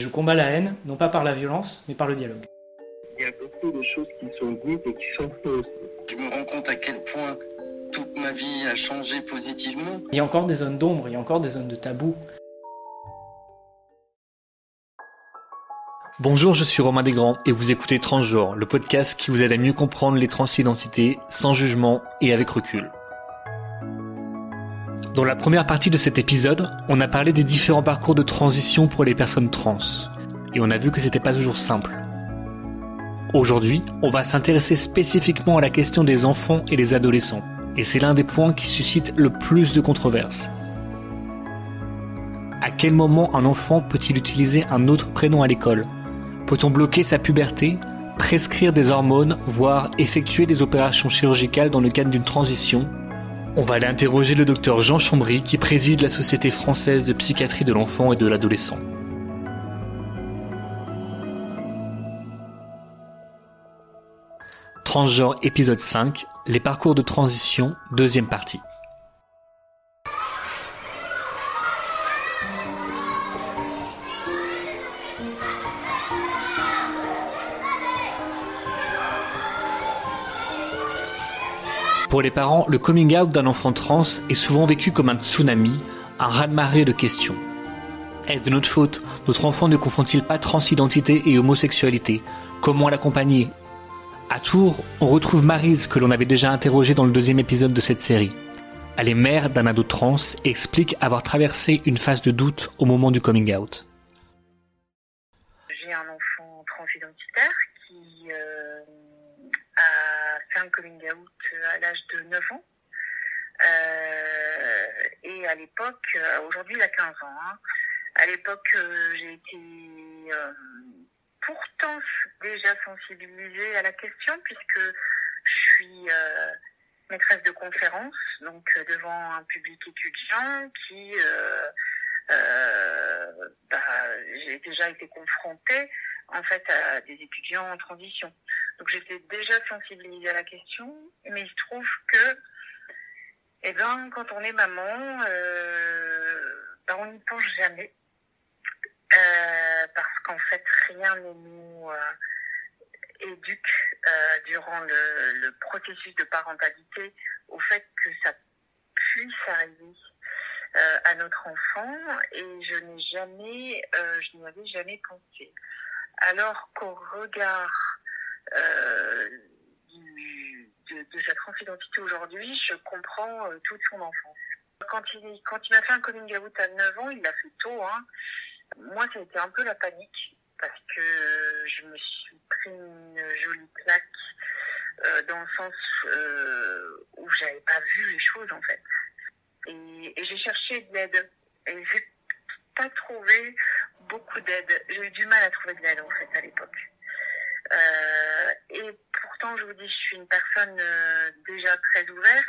Je combats la haine, non pas par la violence, mais par le dialogue. Il y a beaucoup de choses qui sont dites et qui sont fausses. Je me rends compte à quel point toute ma vie a changé positivement. Il y a encore des zones d'ombre, il y a encore des zones de tabou. Bonjour, je suis Romain Desgrands et vous écoutez Transgenre, le podcast qui vous aide à mieux comprendre les transidentités sans jugement et avec recul. Dans la première partie de cet épisode, on a parlé des différents parcours de transition pour les personnes trans. Et on a vu que c'était pas toujours simple. Aujourd'hui, on va s'intéresser spécifiquement à la question des enfants et des adolescents. Et c'est l'un des points qui suscite le plus de controverses. À quel moment un enfant peut-il utiliser un autre prénom à l'école? Peut-on bloquer sa puberté prescrire des hormones, voire effectuer des opérations chirurgicales dans le cadre d'une transition? On va aller interroger le docteur Jean Chambry qui préside la Société française de psychiatrie de l'enfant et de l'adolescent. Transgenre épisode 5, les parcours de transition, deuxième partie. Pour les parents, le coming out d'un enfant trans est souvent vécu comme un tsunami, un raz-de-marée de questions. Est-ce de notre faute? Notre enfant ne confond-il pas transidentité et homosexualité? Comment l'accompagner? À Tours, on retrouve Marise que l'on avait déjà interrogée dans le deuxième épisode de cette série. Elle est mère d'un ado trans et explique avoir traversé une phase de doute au moment du coming out. J'ai un enfant transidentitaire fait un coming out à l'âge de 9 ans. Euh, et à l'époque, euh, aujourd'hui il a 15 ans, hein. à l'époque euh, j'ai été pourtant déjà sensibilisée à la question puisque je suis maîtresse de conférence, donc devant un public étudiant qui bah, j'ai déjà été confrontée en fait à des étudiants en transition. Donc j'étais déjà sensibilisée à la question, mais il se trouve que, eh ben, quand on est maman, euh, ben, on n'y pense jamais. Euh, parce qu'en fait, rien ne nous euh, éduque durant le, processus de parentalité au fait que ça puisse arriver à notre enfant et je n'ai jamais, je n'y avais jamais pensé alors qu'au regard euh, de, sa transidentité aujourd'hui, je comprends euh, toute son enfance. Quand il, quand m'a fait un coming out à 9 ans, il l'a fait tôt. Hein. Moi, ça a été un peu la panique parce que je me suis pris une jolie claque euh, dans le sens où j'avais pas vu les choses en fait. Et, et j'ai cherché de l'aide et j'ai pas trouvé beaucoup d'aide. J'ai eu du mal à trouver de l'aide en fait à l'époque. Euh, et pourtant, je vous dis, je suis une personne euh, déjà très ouverte.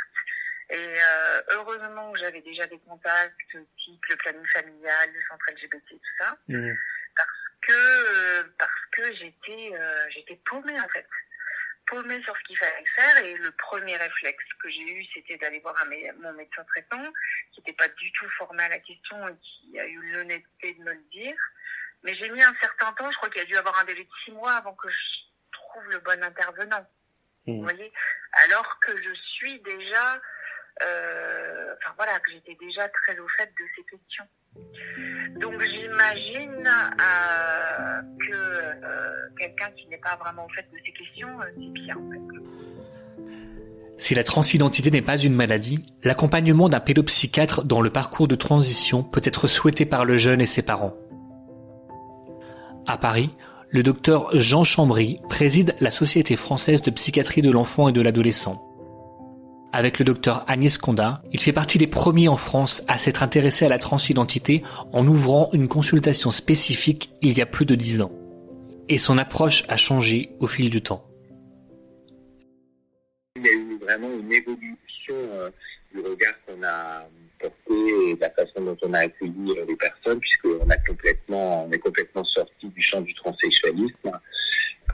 Et euh, heureusement, j'avais déjà des contacts type le planning familial, le centre LGBT, tout ça, mmh. parce que parce que j'étais j'étais paumée en fait, paumée sur ce qu'il fallait faire. Et le premier réflexe que j'ai eu, c'était d'aller voir mon médecin traitant, qui n'était pas du tout formé à la question et qui a eu l'honnêteté de me le dire. Mais j'ai mis un certain temps, je crois qu'il y a dû avoir un délai de six mois avant que je trouve le bon intervenant. Mmh. Vous voyez? Alors que je suis déjà, enfin voilà, que j'étais déjà très au fait de ces questions. Donc j'imagine euh, que euh, quelqu'un qui n'est pas vraiment au fait de ces questions, c'est bien en fait. Si la transidentité n'est pas une maladie, l'accompagnement d'un pédopsychiatre dans le parcours de transition peut être souhaité par le jeune et ses parents. À Paris, le docteur Jean Chambry préside la Société française de psychiatrie de l'enfant et de l'adolescent. Avec le docteur Agnès Conda, il fait partie des premiers en France à s'être intéressé à la transidentité en ouvrant une consultation spécifique il y a plus de dix ans. Et son approche a changé au fil du temps. Il y a eu vraiment une évolution euh, du regard qu'on a et la façon dont on a accueilli euh, les personnes, puisqu'on on est complètement sorti du champ du transsexualisme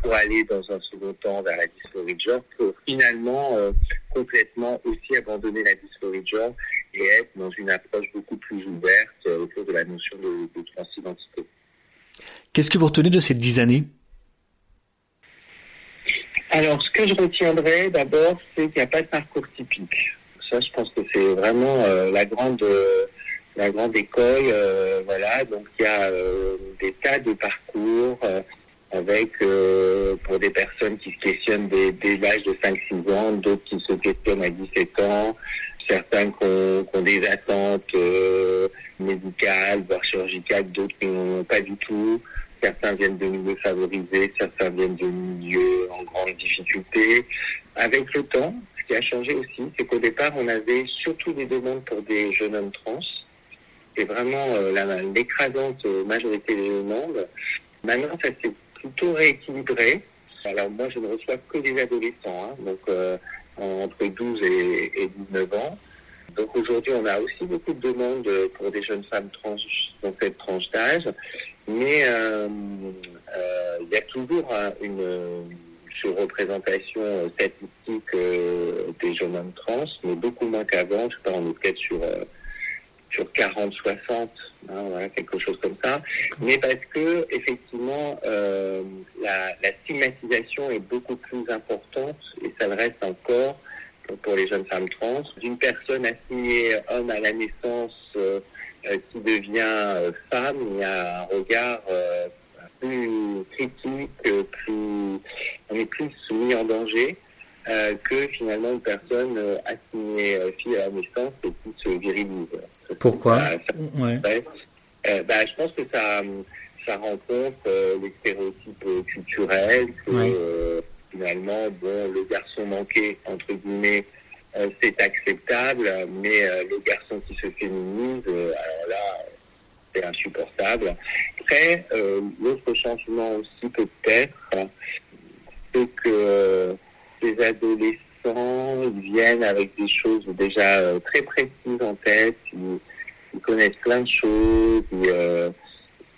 pour aller dans un second temps vers la dysphorie de genre, pour finalement euh, complètement aussi abandonner la dysphorie de genre et être dans une approche beaucoup plus ouverte euh, autour de la notion de, de transidentité. Qu'est-ce que vous retenez de ces dix années? Alors, ce que je retiendrai d'abord, c'est qu'il n'y a pas de parcours typique. Ça, je pense que c'est vraiment euh, la grande la grande école. euh, voilà, donc il y a euh, des tas de parcours euh, avec euh, pour des personnes qui se questionnent dès, dès l'âge de 5-6 ans, d'autres qui se questionnent à 17 ans, certains qui ont, qui ont des attentes euh, médicales, voire chirurgicales, d'autres qui n'en ont pas du tout. Certains viennent de milieux favorisés, certains viennent de milieux en grande difficulté. Avec le temps, ce qui a changé aussi, c'est qu'au départ, on avait surtout des demandes pour des jeunes hommes trans. C'est vraiment euh, l'écrasante majorité des demandes. Maintenant, ça s'est plutôt rééquilibré. Alors moi, je ne reçois que des adolescents, hein, donc euh, entre 12 et, et 19 ans. Donc aujourd'hui, on a aussi beaucoup de demandes pour des jeunes femmes trans dans cette tranche d'âge, mais euh, euh, il y a toujours hein, une surreprésentation statistique des jeunes hommes trans, mais beaucoup moins qu'avant. Je on est peut-être sur sur 40, 60, hein, voilà, quelque chose comme ça. Mais parce que effectivement, euh, la, la stigmatisation est beaucoup plus importante et ça le reste encore pour- les jeunes femmes trans. D'une personne assignée homme à la naissance euh, euh, qui devient euh, femme, il y a un regard euh, plus critique, plus on est plus mis en danger euh, que finalement une personne euh, assignée euh, fille à la naissance et qui se virilise. Pourquoi Ça- ça- Ouais. Euh, bah, je pense que ça, ça rencontre euh, les stéréotypes euh, culturels, que Ouais. euh, finalement, bon, le garçon manqué, entre guillemets, euh, c'est acceptable, mais euh, le garçon qui se féminise, euh, alors là, c'est insupportable. Après, euh, l'autre changement aussi peut-être, c'est que euh, les adolescents ils viennent avec des choses déjà euh, très précises en tête, ils, connaissent plein de choses, ils, euh,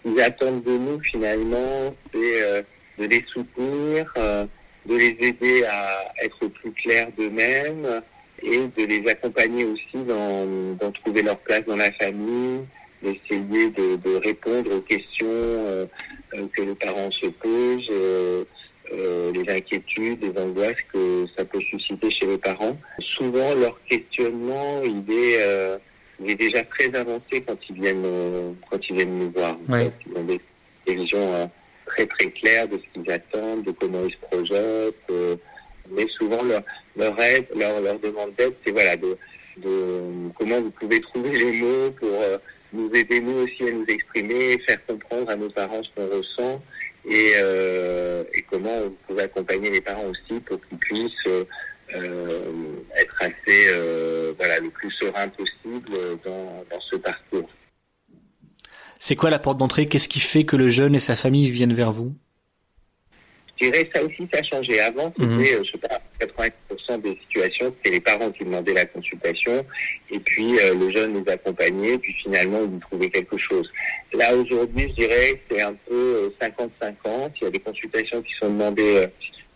ils attendent de nous finalement, c'est euh, de les soutenir, euh, de les aider à être plus clairs d'eux-mêmes et de les accompagner aussi dans, trouver leur place dans la famille, d'essayer de, répondre aux questions euh, euh, que les parents se posent, euh, les inquiétudes, les angoisses que ça peut susciter chez les parents. Souvent, leur questionnement, il est, euh, il est déjà très avancé quand ils viennent, euh, quand ils viennent nous voir. Ouais. Ils ont des, des visions euh, très très claires de ce qu'ils attendent, de comment ils se projettent. euh, mais souvent, leur, leur aide, leur, leur demande d'aide, c'est voilà, de, de comment vous pouvez trouver les mots pour euh, nous aider nous aussi à nous exprimer, faire comprendre à nos parents ce qu'on ressent et, euh, et comment vous pouvez accompagner les parents aussi pour qu'ils puissent euh, euh, être assez voilà le plus serein possible dans, dans ce parcours. C'est quoi la porte d'entrée? Qu'est-ce qui fait que le jeune et sa famille viennent vers vous? Je dirais ça aussi, ça a changé. Avant, c'était, euh, je sais pas, 80% des situations, c'était les parents qui demandaient la consultation, et puis euh, le jeune les accompagnait, puis finalement, il trouvait quelque chose. Là, aujourd'hui, je dirais que c'est un peu euh, 50-50. Il y a des consultations qui sont demandées euh,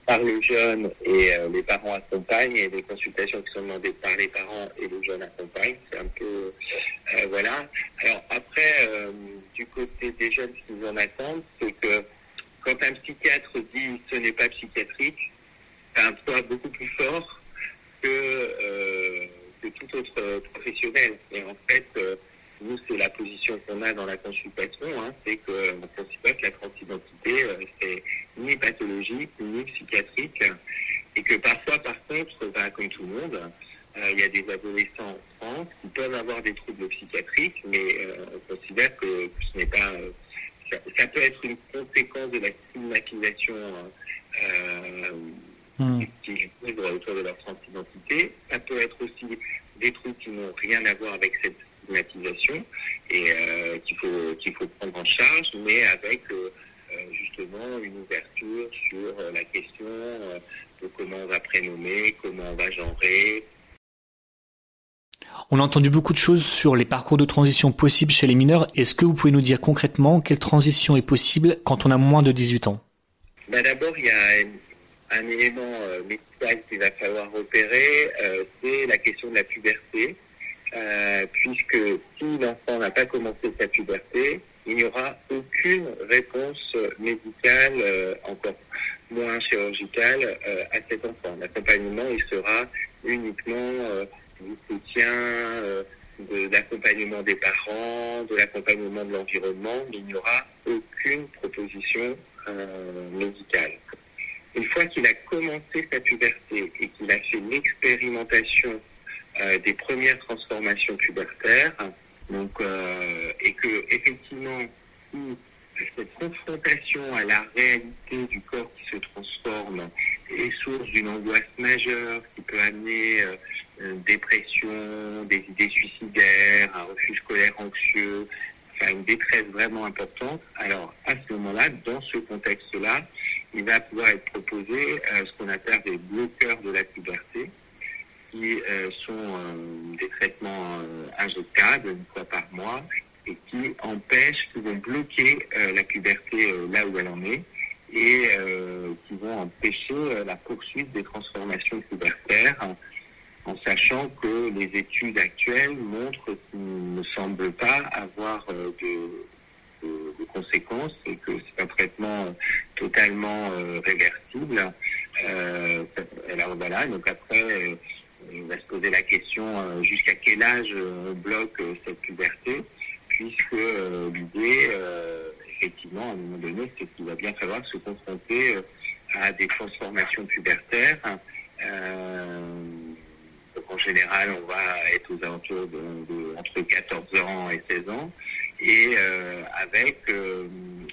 par le jeune et euh, les parents accompagnent, et des consultations qui sont demandées par les parents et le jeune accompagne. C'est un peu... euh, voilà. Alors après, euh, du côté des jeunes, ce qu'ils en attendent, c'est que quand un psychiatre dit ce n'est pas psychiatrique, c'est un poids beaucoup plus fort que, euh, que tout autre euh, professionnel. Et en fait, euh, nous, c'est la position qu'on a dans la consultation, hein, c'est qu'on considère que la transidentité, c'est ni pathologique, ni psychiatrique, et que parfois, par contre, bah, comme tout le monde, il y a des adolescents en France qui peuvent avoir des troubles psychiatriques, mais on considère que ce n'est pas... ça, ça peut être une conséquence de la stigmatisation euh, Hmm. qui vivent autour de leur transidentité. Ça peut être aussi des troubles qui n'ont rien à voir avec cette stigmatisation et euh, qu'il faut qu'il faut prendre en charge, mais avec euh, euh, justement une ouverture sur la question de comment on va prénommer, comment on va genrer, On a entendu beaucoup de choses sur les parcours de transition possibles chez les mineurs. Est-ce que vous pouvez nous dire concrètement quelle transition est possible quand on a moins de 18 ans? Bah, D'abord, il y a un élément euh, médical qu'il va falloir repérer, euh, c'est la question de la puberté, euh, puisque si l'enfant n'a pas commencé sa puberté, il n'y aura aucune réponse médicale, encore moins chirurgicale, à cet enfant. L'accompagnement, il sera uniquement du soutien, de l'accompagnement des parents, de l'accompagnement de l'environnement, mais il n'y aura aucune proposition médicale. Une fois qu'il a commencé sa puberté et qu'il a fait l'expérimentation des premières transformations pubertaires, donc, euh, et que effectivement, cette confrontation à la réalité du corps qui se transforme est source d'une angoisse majeure qui peut amener euh, une dépression, des idées suicidaires, un refus scolaire anxieux, enfin une détresse vraiment importante. Alors à ce moment-là, dans ce contexte-là, il va pouvoir être proposé euh, ce qu'on appelle des bloqueurs de la puberté qui euh, sont euh, des traitements euh, injectables une fois par mois et qui empêchent, qui vont bloquer la puberté là où elle en est et qui vont empêcher la poursuite des transformations pubertaires en sachant que les études actuelles montrent qu'il ne semble pas avoir de, de, conséquences et que c'est un traitement totalement réversible. alors voilà, donc après, on va se poser la question euh, jusqu'à quel âge on bloque euh, cette puberté, puisque euh, l'idée, effectivement, à un moment donné, c'est qu'il va bien falloir se confronter à des transformations pubertaires. En général, on va être aux alentours de, entre 14 ans et 16 ans, et avec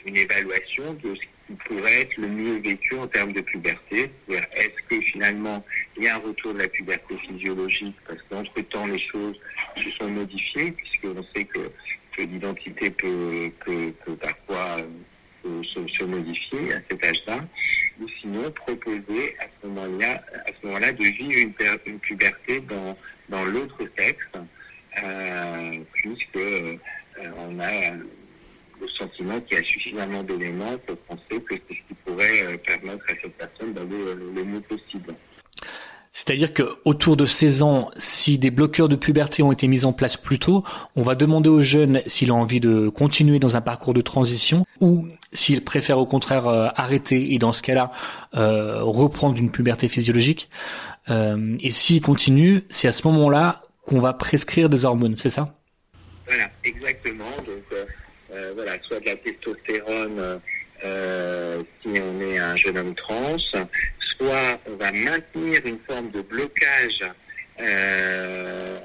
une évaluation de ce qui pourrait être le mieux vécu en termes de puberté. Est-ce que finalement il y a un retour de la puberté physiologique? Parce qu'entre-temps les choses se sont modifiées puisqu'on sait que, l'identité peut, parfois euh, se, modifier à cet âge-là, ou sinon proposer à ce moment-là, moment-là de vivre une, puberté dans, dans l'autre sexe, euh, puisque euh, on a le sentiment qu'il y a suffisamment d'éléments pour penser que c'est ce qui pourrait euh, permettre à cette personne d'aller euh, le mieux possible. C'est-à-dire que autour de 16 ans, si des bloqueurs de puberté ont été mis en place plus tôt, on va demander au jeune s'il a envie de continuer dans un parcours de transition ou s'il préfère au contraire euh, arrêter et dans ce cas-là reprendre une puberté physiologique. et s'il continue, c'est à ce moment-là qu'on va prescrire des hormones, c'est ça? Voilà, exactement. Donc euh, voilà, soit de la testostérone euh, si on est un jeune homme trans, soit on va maintenir une forme de blocage, euh,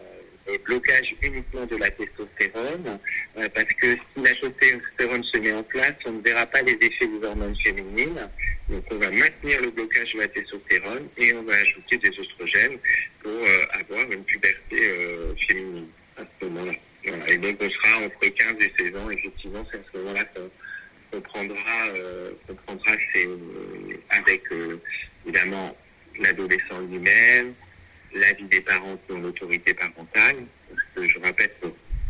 blocage uniquement de la testostérone, euh, parce que si la testostérone se met en place, on ne verra pas les effets des hormones féminines. Donc on va maintenir le blocage de la testostérone et on va ajouter des oestrogènes pour avoir une puberté féminine à ce moment-là. Et donc on sera entre 15 et 16 ans, effectivement, c'est à ce moment-là qu'on prendra, euh, euh, avec euh, évidemment l'adolescent lui-même, l'avis des parents qui ont l'autorité parentale, parce que je rappelle que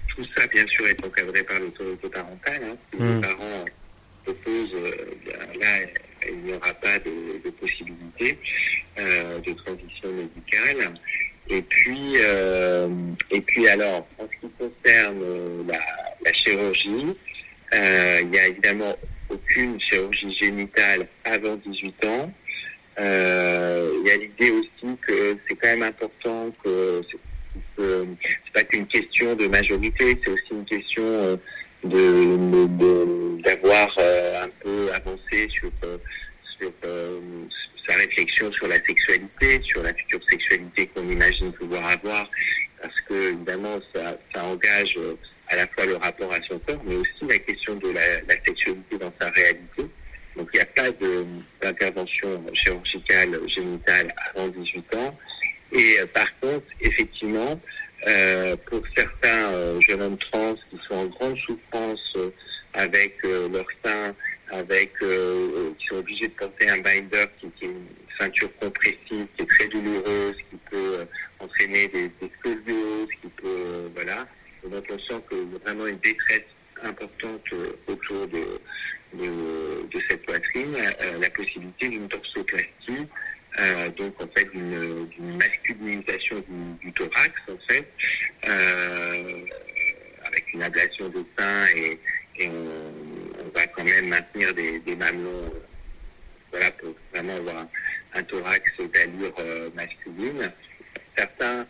tout ça, bien sûr, est encadré par l'autorité parentale. Hein. Si les mmh. parents proposent, là, il n'y aura pas de, de possibilité de transition médicale. Et puis, euh, et puis alors, en ce qui concerne euh, la, la chirurgie, euh, il n'y a évidemment aucune chirurgie génitale avant 18 ans. Euh, il y a l'idée aussi que c'est quand même important que c'est pas qu'une question de majorité, c'est aussi une question euh, de d'avoir un peu avancé sur sur sa réflexion sur la sexualité, sur la future sexualité qu'on imagine pouvoir avoir, parce que évidemment ça, ça, engage euh, à la fois le rapport à son corps, mais aussi la question de la, la sexualité dans sa réalité. Donc il n'y a pas d'intervention chirurgicale génitale avant 18 ans. Et euh, par contre, effectivement, euh, pour certains euh, jeunes hommes trans qui sont en grande souffrance avec leur sein avec qui sont obligés de porter un binder qui, est une ceinture compressive qui est très douloureuse, qui peut entraîner des, des, scolioses, qui peut voilà. Donc on sent a vraiment une détresse importante autour de, de, de cette poitrine, la possibilité d'une torsoplastie. Euh, donc en fait d'une masculinisation du, du, thorax en fait, euh, avec une ablation de sein et, et on, va quand même maintenir des, des mamelons voilà, pour vraiment avoir un, thorax d'allure masculine. Certains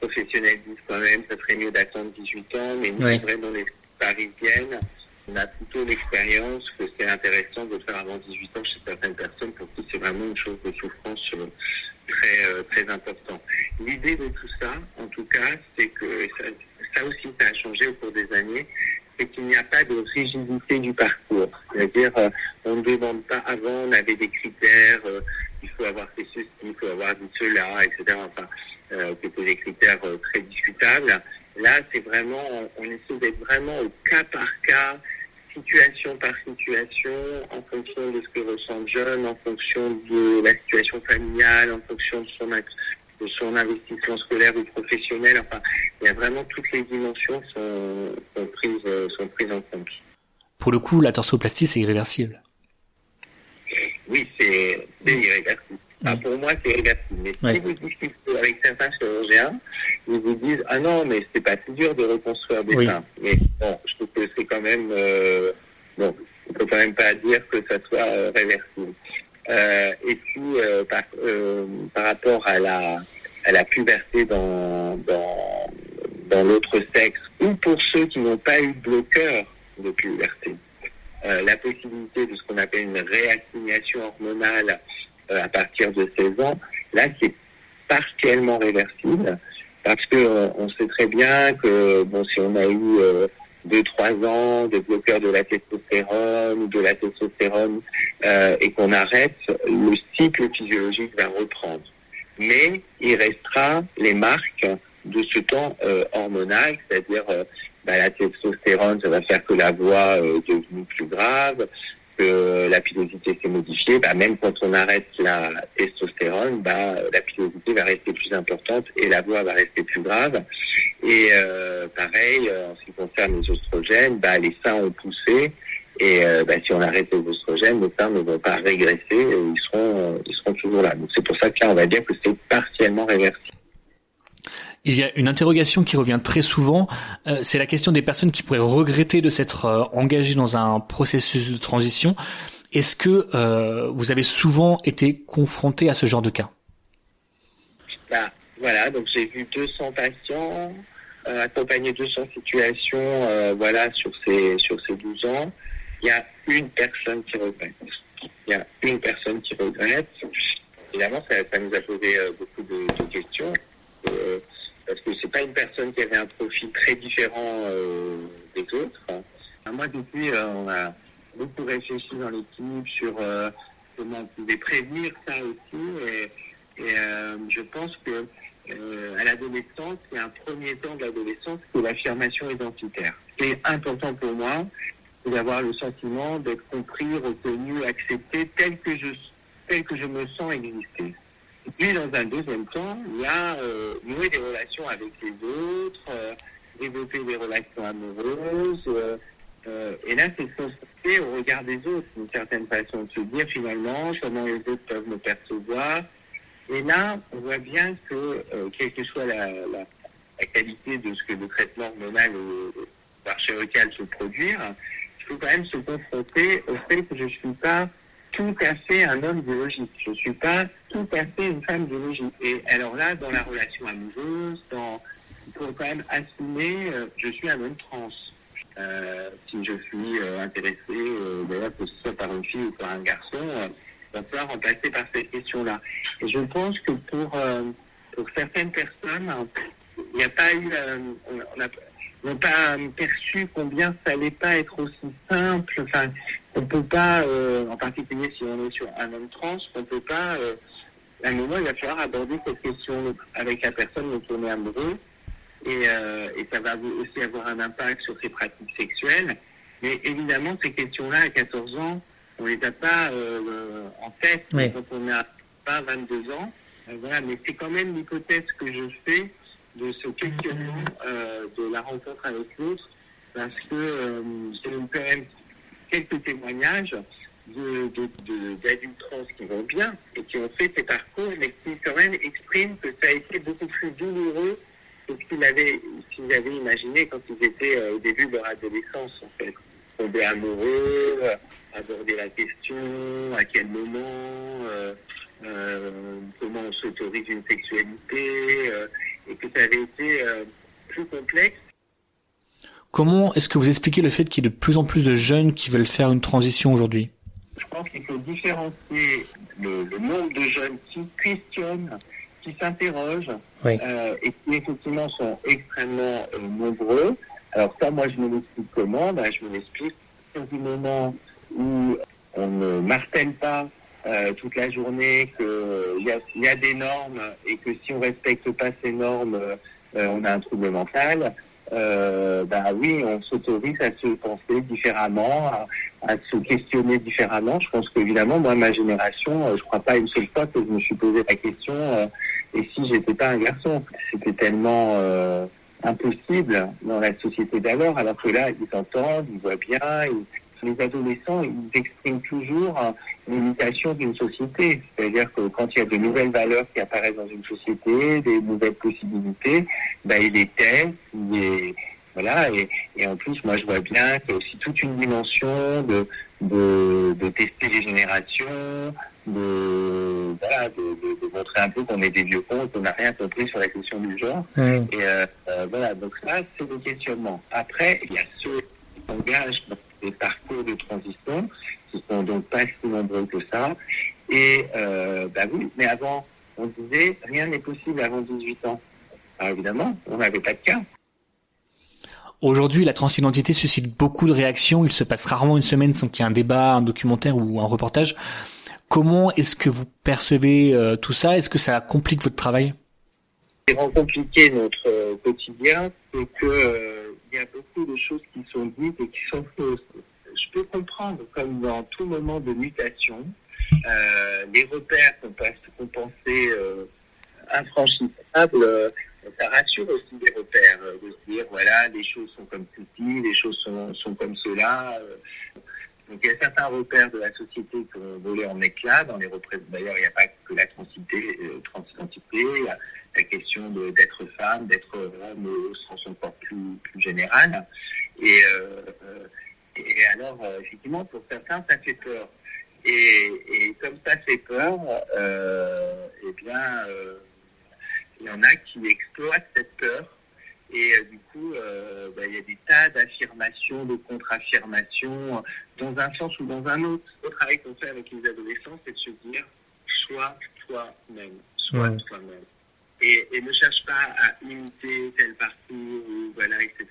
professionnels disent quand même que ça serait mieux d'attendre 18 ans, mais nous, vraiment les parisiennes, on a plutôt l'expérience que c'est intéressant de faire avant 18 ans chez certaines personnes pour qui c'est vraiment une chose de souffrance euh, très, euh, très important. L'idée de tout ça, en tout cas, c'est que ça, aussi, ça a changé au cours des années, c'est qu'il n'y a pas de rigidité du parcours. C'est-à-dire, euh, on ne demande pas avant, on avait des critères, il faut avoir fait ceci, il faut avoir dit cela, etc. Enfin, c'était des critères très discutables. Là, c'est vraiment, on essaie d'être vraiment au cas par cas, situation par situation, en fonction de ce que ressent le jeune, en fonction de la situation familiale, en fonction de son, de son investissement scolaire ou professionnel. Enfin, il y a vraiment toutes les dimensions sont, sont prises, sont prises en compte. Pour le coup, la torsoplastie, c'est irréversible. Oui, c'est irréversible. Ah, pour moi, c'est irréversible. Mais si vous discutez avec certains chirurgiens, ils vous disent Ah non, mais c'est pas si dur de reconstruire des seins. Mais bon, je trouve que c'est quand même. Euh, bon, on peut quand même pas dire que ça soit euh, réversible. Euh, et puis, euh, par, euh, par rapport à la, à la puberté dans, dans, dans l'autre sexe, ou pour ceux qui n'ont pas eu de bloqueur de puberté, la possibilité de ce qu'on appelle une réassignation hormonale à partir de 16 ans, là, c'est partiellement réversible parce que euh, on sait très bien que bon, si on a eu euh, deux trois ans de bloqueur de la testostérone ou de la testostérone euh, et qu'on arrête, le cycle physiologique va reprendre. Mais il restera les marques de ce temps hormonal, c'est-à-dire bah, la testostérone, ça va faire que la voix devenue plus grave, la pilosité s'est modifiée, bah, même quand on arrête la testostérone, bah, la pilosité va rester plus importante et la voix va rester plus grave. Et euh, pareil, euh, en ce qui concerne les oestrogènes, bah, les seins ont poussé et euh, bah, si on arrête les oestrogènes, les seins ne vont pas régresser, ils seront, ils seront toujours là. Donc c'est pour ça que là, on va dire que c'est partiellement réversible. Il y a une interrogation qui revient très souvent, euh, c'est la question des personnes qui pourraient regretter de s'être euh, engagées dans un processus de transition. Est-ce que euh, vous avez souvent été confronté à ce genre de cas? Bah, Voilà, donc j'ai vu 200 patients, accompagné 200 situations voilà, sur, ces, sur ces 12 ans. Il y a une personne qui regrette. Il y a une personne qui regrette. Évidemment, ça, nous a posé beaucoup de, de questions parce que c'est pas une personne qui avait un profil très différent euh, des autres. Moi, depuis, euh, on a beaucoup réfléchi dans l'équipe sur euh, comment on pouvait prévenir ça aussi. Et, je pense que à l'adolescence, c'est un premier temps de l'adolescence, c'est l'affirmation identitaire. C'est important pour moi d'avoir le sentiment d'être compris, reconnu, accepté tel que je tel que je me sens exister. Puis, dans un deuxième temps, il y a euh, nouer des relations avec les autres, euh, développer des relations amoureuses. Euh, euh et là, c'est se au regard des autres, d'une certaine façon, de se dire finalement comment les autres peuvent me percevoir. Et là, on voit bien que, quelle que soit la, la, la, qualité de ce que le traitement hormonal par chirurgical se produire, il faut quand même se confronter au fait que je ne suis pas tout à fait un homme biologique. Je suis pas tout à fait une femme biologique. Et alors là, dans la relation amoureuse, il faut quand même assumer, euh, je suis un homme trans. Euh, si je suis euh, intéressé, euh, d'ailleurs, que ce soit par une fille ou par un garçon, il va falloir remplacer par cette question-là. Et je pense que pour, pour certaines personnes, il n'y a pas eu, on a, n'ont pas perçu combien ça allait pas être aussi simple. Enfin, on peut pas, euh, en particulier si on est sur un homme trans, on peut pas. Euh, à un moment, il va falloir aborder cette question avec la personne dont on est amoureux, et, euh, et ça va aussi avoir un impact sur ses pratiques sexuelles. Mais évidemment, ces questions-là, à 14 ans, on les a pas euh, en tête quand on n'a pas 22 ans. Euh, voilà, mais c'est quand même l'hypothèse que je fais de ce questionnement euh, de la rencontre avec l'autre, parce que euh, j'ai quand même quelques témoignages d'adultes trans qui vont bien et qui ont fait ces parcours, mais qui quand même expriment que ça a été beaucoup plus douloureux que ce qu'ils avaient, imaginé quand ils étaient euh, au début de leur adolescence, en fait. tomber amoureux, aborder la question, à quel moment, comment on s'autorise une sexualité, et que ça avait été plus complexe. Comment est-ce que vous expliquez le fait qu'il y ait de plus en plus de jeunes qui veulent faire une transition aujourd'hui? Je pense qu'il faut différencier le, nombre de jeunes qui questionnent, qui s'interrogent euh, et qui effectivement sont extrêmement euh, nombreux. Alors ça, moi, je me l'explique comment? Ben, Je me l'explique du moment où on ne martèle pas euh, toute la journée qu'il y, y a, des normes et que si on respecte pas ces normes, on a un trouble mental euh, bah oui, on s'autorise à se penser différemment, à, se questionner différemment. Je pense qu'évidemment, moi, ma génération, euh, je crois pas une seule fois que je me suis posé la question euh, et si j'étais pas un garçon. C'était tellement euh, impossible dans la société d'alors, alors que là, ils entendent, ils voient bien, ils, les adolescents, ils expriment toujours l'imitation d'une société. C'est-à-dire que quand il y a de nouvelles valeurs qui apparaissent dans une société, des nouvelles possibilités, ben, ils les testent, voilà, et, en plus, moi, je vois bien qu'il y a aussi toute une dimension de, de, tester les générations, de, voilà, de, montrer un peu qu'on est des vieux cons, qu'on n'a rien compris sur la question du genre. Et euh, euh, voilà, donc ça, c'est le questionnement. Après, il y a ceux qui s'engagent des parcours de transition, qui sont donc pas si nombreux que ça. Et euh, bah oui, mais avant, on disait rien n'est possible avant 18 ans. Alors évidemment, on n'avait pas de cas. Aujourd'hui, la transidentité suscite beaucoup de réactions. Il se passe rarement une semaine sans qu'il y ait un débat, un documentaire ou un reportage. Comment est-ce que vous percevez euh, tout ça? Est-ce que ça complique votre travail? Ce qui rend compliqué notre euh, quotidien, c'est que il y a beaucoup de choses qui sont dites et qui sont fausses. Je peux comprendre, comme dans tout moment de mutation, euh, les repères qu'on pensait euh, infranchissables, euh, ça rassure aussi les repères, euh, de se dire, voilà, les choses sont comme ceci, les choses sont, sont comme cela. Donc il y a certains repères de la société qui ont volé en éclat dans les D'ailleurs, il n'y a pas que la transidentité, y a la question d'être femme, d'être homme au sens encore plus, plus général. Et, euh, et alors, euh, effectivement, pour certains, ça fait peur. Et, comme ça fait peur, euh, eh bien, euh, il y en a qui exploitent cette peur. Et euh, du coup, bah, il y a des tas d'affirmations, de contre-affirmations, dans un sens ou dans un autre. Le travail qu'on fait avec les adolescents, c'est de se dire, sois toi-même, sois toi-même et, et, ne cherche pas à imiter tel parcours, ou voilà, etc.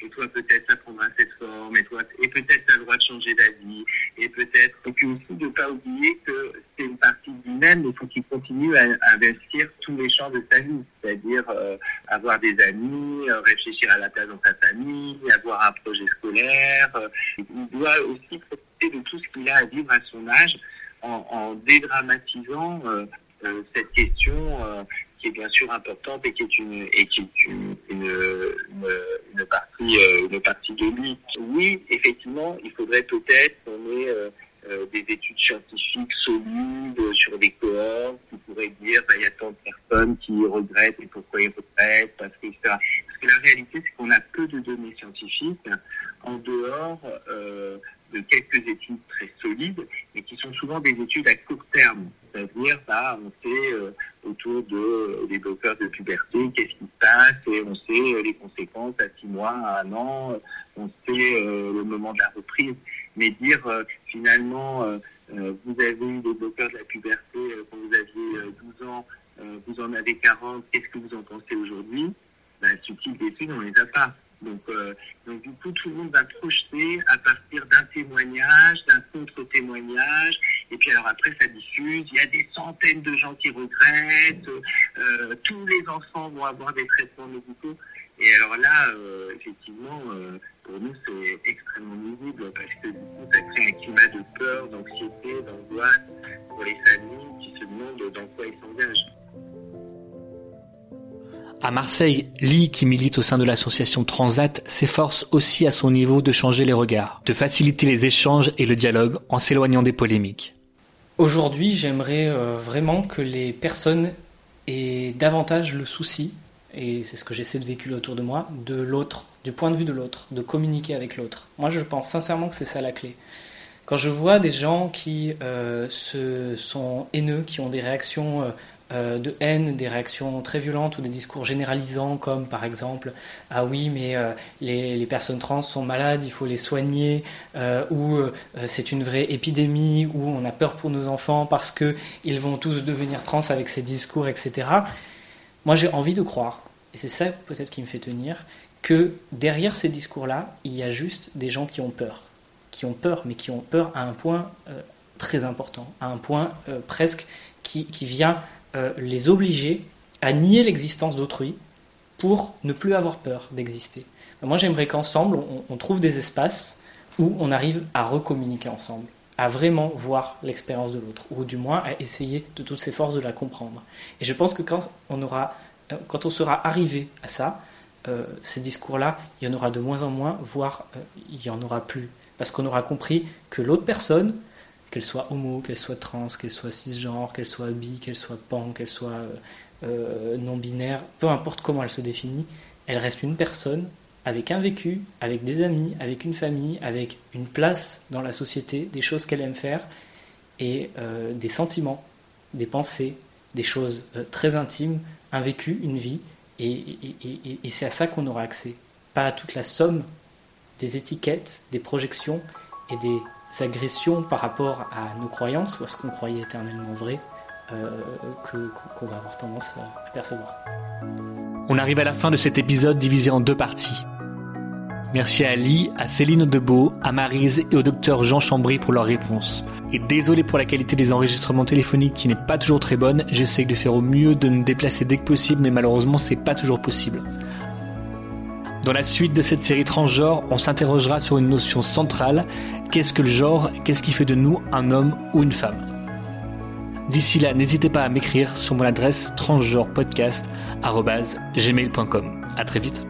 Et toi, peut-être, ça prendra cette forme, et toi, et peut-être, tu as le droit de changer d'avis, et peut-être, et puis aussi de ne pas oublier que c'est une partie même, mais il faut qu'il continue à, investir tous les champs de sa vie, c'est-à-dire euh, avoir des amis, euh, réfléchir à la place dans sa famille, avoir un projet scolaire. Euh, il doit aussi profiter de tout ce qu'il a à vivre à son âge en, en dédramatisant cette question qui est bien sûr importante et qui est une et qui est une, une, une, partie euh, une partie de lui. Oui, effectivement, il faudrait peut-être qu'on ait euh, euh, des études scientifiques solides sur des cohortes qui pourraient dire bah, il y a tant de personnes qui regrettent et pourquoi ils regrettent parce que ça. Parce que la réalité c'est qu'on a peu de données scientifiques en dehors euh, de quelques études très solides et qui sont souvent des études à court terme. C'est-à-dire, bah, on sait euh, autour de, euh, des bloqueurs de puberté, qu'est-ce qui se passe, et on sait euh, les conséquences à six mois, à un an, on sait le moment de la reprise. Mais dire finalement, vous avez eu des bloqueurs de la puberté quand vous aviez 12 ans, vous en avez 40, qu'est-ce que vous en pensez aujourd'hui? Ben, Ce type d'études, on les a pas. Donc, euh, donc du coup, tout le monde va projeter à partir d'un témoignage, d'un contre-témoignage, et puis alors après, ça diffuse. Il y a des centaines de gens qui regrettent. Euh, tous les enfants vont avoir des traitements médicaux. Et alors là, euh, effectivement, pour nous, c'est extrêmement nuisible parce que du coup, ça crée un climat de peur, d'anxiété, d'angoisse pour les familles qui se demandent dans quoi ils s'engagent. À Marseille, Lee, qui milite au sein de l'association Transat, s'efforce aussi à son niveau de changer les regards, de faciliter les échanges et le dialogue en s'éloignant des polémiques. Aujourd'hui, j'aimerais euh, vraiment que les personnes aient davantage le souci, et c'est ce que j'essaie de véhiculer autour de moi, de l'autre, du point de vue de l'autre, de communiquer avec l'autre. Moi, je pense sincèrement que c'est ça la clé. Quand je vois des gens qui euh, se sont haineux, qui ont des réactions euh, euh, de haine, des réactions très violentes ou des discours généralisants comme par exemple ah oui mais les, les, personnes trans sont malades, il faut les soigner ou c'est une vraie épidémie ou on a peur pour nos enfants parce que ils vont tous devenir trans avec ces discours etc. Moi j'ai envie de croire et c'est ça peut-être qui me fait tenir que derrière ces discours-là, il y a juste des gens qui ont peur. Qui ont peur, mais qui ont peur à un point euh, très important, à un point euh, presque qui, vient euh, les obliger à nier l'existence d'autrui pour ne plus avoir peur d'exister. Moi, j'aimerais qu'ensemble, on, trouve des espaces où on arrive à recommuniquer ensemble, à vraiment voir l'expérience de l'autre, ou du moins à essayer de toutes ses forces de la comprendre. Et je pense que quand on, aura, quand on sera arrivé à ça, euh, ces discours-là, il y en aura de moins en moins, voire euh, il n'y en aura plus. Parce qu'on aura compris que l'autre personne, qu'elle soit homo, qu'elle soit trans, qu'elle soit cisgenre, qu'elle soit bi, qu'elle soit pan, qu'elle soit euh, non-binaire, peu importe comment elle se définit, elle reste une personne avec un vécu, avec des amis, avec une famille, avec une place dans la société, des choses qu'elle aime faire et des sentiments, des pensées, des choses très intimes, un vécu, une vie et, c'est à ça qu'on aura accès, pas à toute la somme des étiquettes, des projections et des agressions par rapport à nos croyances ou à ce qu'on croyait éternellement vrai euh, qu'on va avoir tendance à percevoir. On arrive à la fin de cet épisode divisé en deux parties. Merci à Ali, à Céline Debeau, à Marise et au docteur Jean Chambry pour leurs réponses. Et désolé pour la qualité des enregistrements téléphoniques qui n'est pas toujours très bonne, j'essaye de faire au mieux de me déplacer dès que possible, mais malheureusement c'est pas toujours possible. Dans la suite de cette série transgenre, on s'interrogera sur une notion centrale, qu'est-ce que le genre, qu'est-ce qui fait de nous un homme ou une femme? D'ici là, n'hésitez pas à m'écrire sur mon adresse transgenrepodcast.gmail.com. À très vite.